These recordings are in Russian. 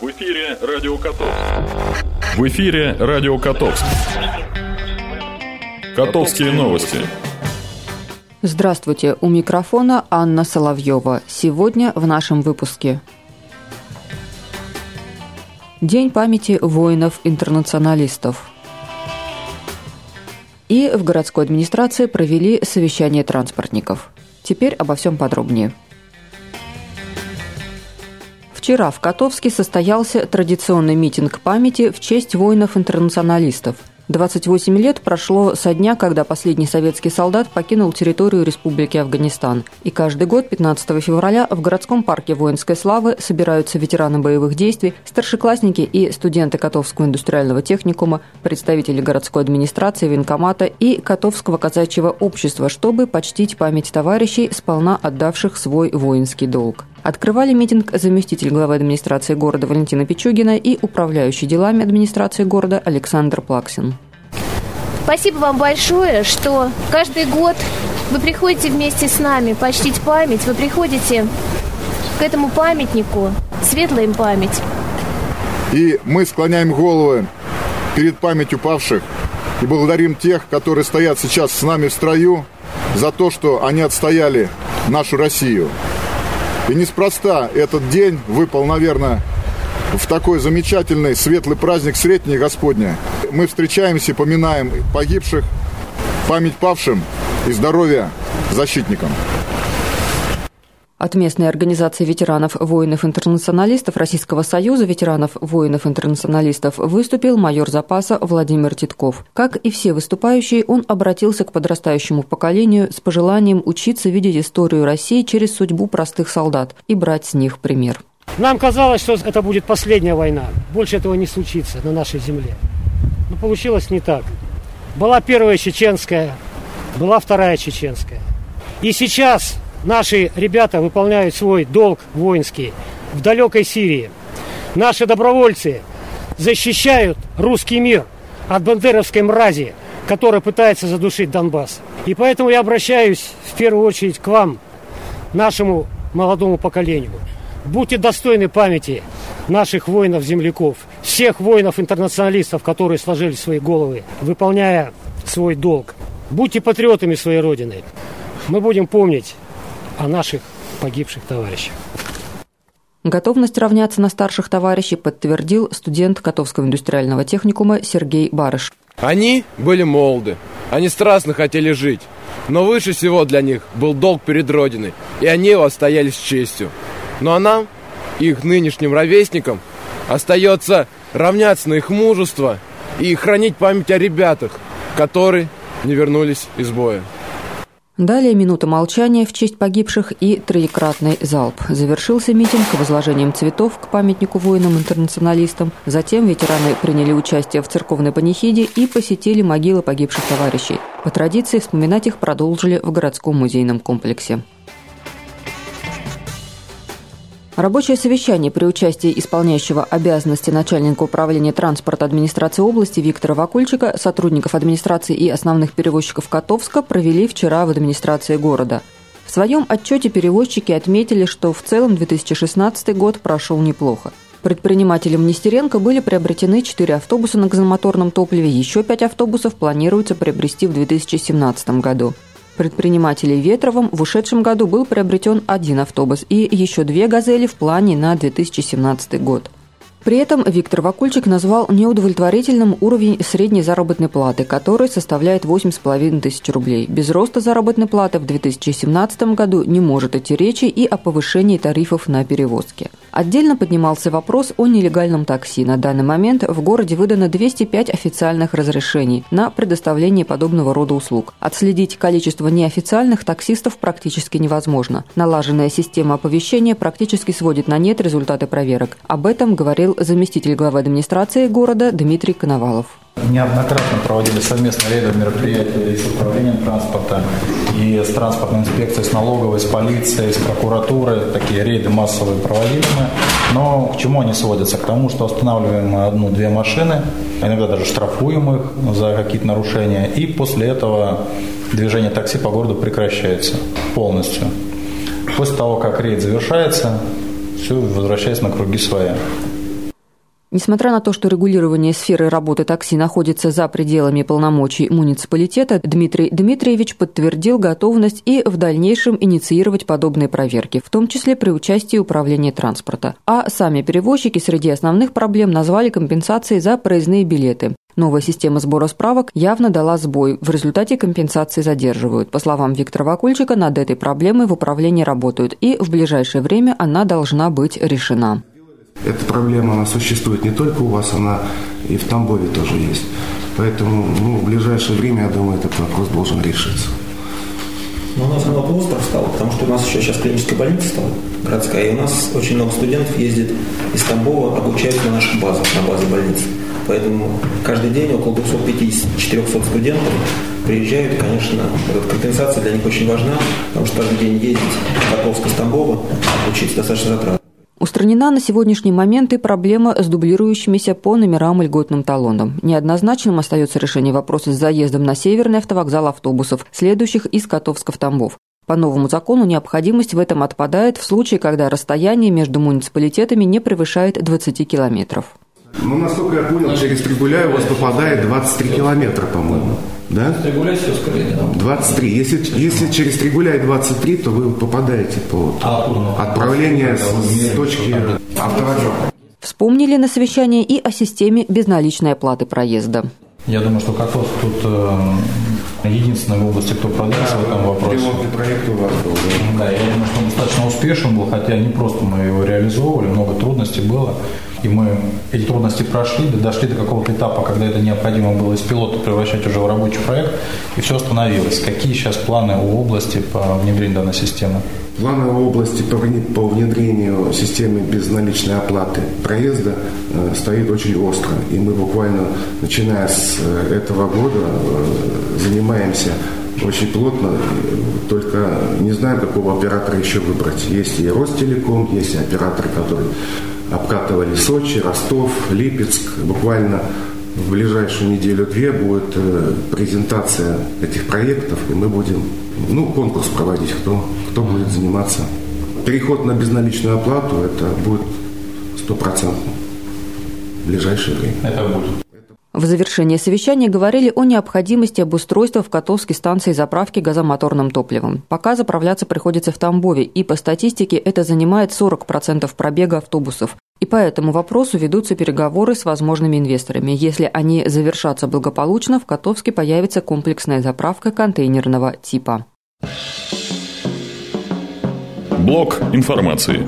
В эфире Радио Котовск. В эфире Радио Котовск. Котовские новости. Здравствуйте, у микрофона Анна Соловьева. Сегодня в нашем выпуске. День памяти воинов-интернационалистов. И в городской администрации провели совещание транспортников. Теперь обо всем подробнее. Вчера в Котовске состоялся традиционный митинг памяти в честь воинов-интернационалистов – 28 лет прошло со дня, когда последний советский солдат покинул территорию Республики Афганистан. И каждый год, 15 февраля, в городском парке воинской славы собираются ветераны боевых действий, старшеклассники и студенты Котовского индустриального техникума, представители городской администрации, военкомата и Котовского казачьего общества, чтобы почтить память товарищей, сполна отдавших свой воинский долг. Открывали митинг заместитель главы администрации города Валентина Пичугина и управляющий делами администрации города Александр Плаксин. Спасибо вам большое, что каждый год вы приходите вместе с нами почтить память, вы приходите к этому памятнику, светлая им память. И мы склоняем головы перед памятью павших и благодарим тех, которые стоят сейчас с нами в строю за то, что они отстояли нашу Россию. И неспроста этот день выпал, наверное, в такой замечательный светлый праздник Средней Господня. Мы встречаемся поминаем погибших, память павшим и здоровье защитникам. От местной организации ветеранов воинов-интернационалистов Российского Союза ветеранов воинов-интернационалистов выступил майор запаса Владимир Титков. Как и все выступающие, он обратился к подрастающему поколению с пожеланием учиться видеть историю России через судьбу простых солдат и брать с них пример. Нам казалось, что это будет последняя война. Больше этого не случится на нашей земле. Но получилось не так. Была первая чеченская, была вторая чеченская. И сейчас Наши ребята выполняют свой долг воинский в далекой Сирии. Наши добровольцы защищают русский мир от бандеровской мрази, которая пытается задушить Донбасс. И поэтому я обращаюсь в первую очередь к вам, нашему молодому поколению. Будьте достойны памяти наших воинов-земляков, всех воинов-интернационалистов, которые сложили свои головы, выполняя свой долг. Будьте патриотами своей Родины. Мы будем помнить о наших погибших товарищах. Готовность равняться на старших товарищей подтвердил студент Котовского индустриального техникума Сергей Барыш. Они были молоды, они страстно хотели жить, но выше всего для них был долг перед Родиной, и они его стояли с честью. Ну а нам, их нынешним ровесникам, остается равняться на их мужество и хранить память о ребятах, которые не вернулись из боя. Далее минута молчания в честь погибших и троекратный залп. Завершился митинг возложением цветов к памятнику воинам-интернационалистам. Затем ветераны приняли участие в церковной панихиде и посетили могилы погибших товарищей. По традиции вспоминать их продолжили в городском музейном комплексе. Рабочее совещание при участии исполняющего обязанности начальника управления транспорта администрации области Виктора Вакульчика, сотрудников администрации и основных перевозчиков Котовска провели вчера в администрации города. В своем отчете перевозчики отметили, что в целом 2016 год прошел неплохо. Предпринимателям Нестеренко были приобретены 4 автобуса на газомоторном топливе, еще 5 автобусов планируется приобрести в 2017 году предпринимателей Ветровым в ушедшем году был приобретен один автобус и еще две «Газели» в плане на 2017 год. При этом Виктор Вакульчик назвал неудовлетворительным уровень средней заработной платы, который составляет 8,5 тысяч рублей. Без роста заработной платы в 2017 году не может идти речи и о повышении тарифов на перевозки. Отдельно поднимался вопрос о нелегальном такси. На данный момент в городе выдано 205 официальных разрешений на предоставление подобного рода услуг. Отследить количество неофициальных таксистов практически невозможно. Налаженная система оповещения практически сводит на нет результаты проверок. Об этом говорил заместитель главы администрации города Дмитрий Коновалов. Неоднократно проводили совместные рейды мероприятия и с управлением транспорта, и с транспортной инспекцией, с налоговой, с полицией, с прокуратурой. Такие рейды массовые проводили мы. Но к чему они сводятся? К тому, что останавливаем одну-две машины, иногда даже штрафуем их за какие-то нарушения, и после этого движение такси по городу прекращается полностью. После того, как рейд завершается, все возвращается на круги своя. Несмотря на то, что регулирование сферы работы такси находится за пределами полномочий муниципалитета, Дмитрий Дмитриевич подтвердил готовность и в дальнейшем инициировать подобные проверки, в том числе при участии управления транспорта. А сами перевозчики среди основных проблем назвали компенсации за проездные билеты. Новая система сбора справок явно дала сбой. В результате компенсации задерживают. По словам Виктора Вакульчика, над этой проблемой в управлении работают, и в ближайшее время она должна быть решена. Эта проблема, она существует не только у вас, она и в Тамбове тоже есть. Поэтому ну, в ближайшее время, я думаю, этот вопрос должен решиться. Но у нас много остров стало, потому что у нас еще сейчас клиническая больница стала городская, и у нас очень много студентов ездит из Тамбова, обучаются на наших базах, на базе больницы. Поэтому каждый день около 250-400 студентов приезжают, и, конечно, эта компенсация для них очень важна, потому что каждый день ездить в Котовск из Тамбова учиться достаточно затратно. Устранена на сегодняшний момент и проблема с дублирующимися по номерам и льготным талонам. Неоднозначным остается решение вопроса с заездом на северный автовокзал автобусов, следующих из Котовска в Тамбов. По новому закону необходимость в этом отпадает в случае, когда расстояние между муниципалитетами не превышает 20 километров. Ну, насколько я понял, через Тригуляй у вас попадает 23 километра, по-моему. Да? Тригуляй все ускорение, да. 23. Если, если через Тригуляй 23, то вы попадаете по А, отправлению с, с точки автовокзала. Вспомнили на совещании и о системе безналичной оплаты проезда. Я думаю, что Котовск тут э, единственный в области, кто продался в этом вопросе. Проект у вас был, да? Да, я думаю, что он достаточно успешен был, хотя не просто мы его реализовывали, много трудностей было. И мы эти трудности прошли, дошли до какого-то этапа, когда это необходимо было из пилота превращать уже в рабочий проект, и все остановилось. Какие сейчас планы у области по внедрению данной системы? Планы области по вне- по внедрению системы безналичной оплаты проезда э, стоит очень остро. И мы буквально, начиная с э, этого года, э, занимаемся очень плотно, только не знаем, какого оператора еще выбрать. Есть и Ростелеком, есть и операторы, которые обкатывали Сочи, Ростов, Липецк. Буквально в ближайшую неделю-две будет э, презентация этих проектов, и мы будем ну, конкурс проводить, кто, кто будет заниматься. Переход на безналичную оплату, это будет стопроцентно в ближайшее время. Это будет. В завершении совещания говорили о необходимости обустройства в Котовске станции заправки газомоторным топливом. Пока заправляться приходится в Тамбове, и по статистике это занимает 40% пробега автобусов. И по этому вопросу ведутся переговоры с возможными инвесторами. Если они завершатся благополучно, в Котовске появится комплексная заправка контейнерного типа. Блок информации.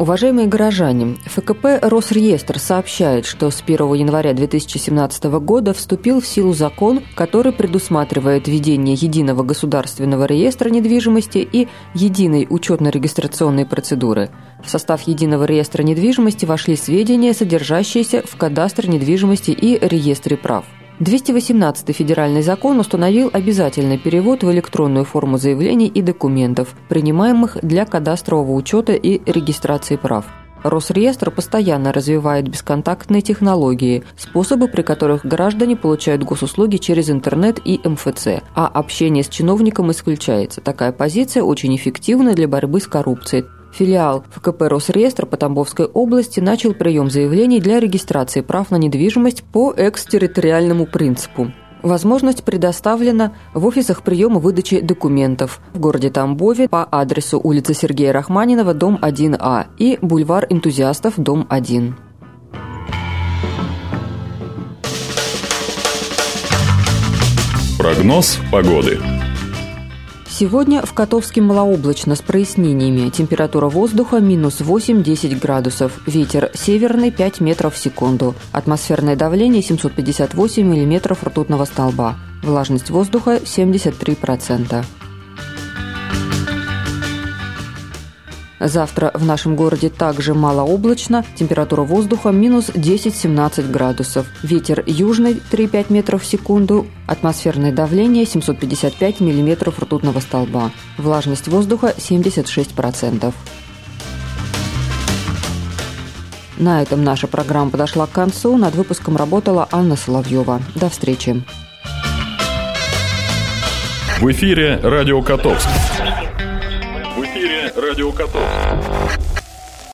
Уважаемые горожане, ФКП «Росреестр» сообщает, что с 1 января 2017 года вступил в силу закон, который предусматривает введение единого государственного реестра недвижимости и единой учетно-регистрационной процедуры. В состав единого реестра недвижимости вошли сведения, содержащиеся в кадастре недвижимости и реестре прав. 218 федеральный закон установил обязательный перевод в электронную форму заявлений и документов, принимаемых для кадастрового учета и регистрации прав. Росреестр постоянно развивает бесконтактные технологии, способы, при которых граждане получают госуслуги через интернет и МФЦ, а общение с чиновником исключается. Такая позиция очень эффективна для борьбы с коррупцией, Филиал ФКП «Росреестр» по Тамбовской области начал прием заявлений для регистрации прав на недвижимость по экстерриториальному принципу. Возможность предоставлена в офисах приема выдачи документов в городе Тамбове по адресу улица Сергея Рахманинова, дом 1А и бульвар энтузиастов, дом 1. Прогноз погоды. Сегодня в Котовске малооблачно с прояснениями. Температура воздуха минус 8-10 градусов. Ветер северный 5 метров в секунду. Атмосферное давление 758 миллиметров ртутного столба. Влажность воздуха 73%. Завтра в нашем городе также малооблачно, температура воздуха минус 10-17 градусов. Ветер южный 3-5 метров в секунду, атмосферное давление 755 миллиметров ртутного столба. Влажность воздуха 76%. На этом наша программа подошла к концу. Над выпуском работала Анна Соловьева. До встречи. В эфире «Радио Котовск». «Радио Котовск».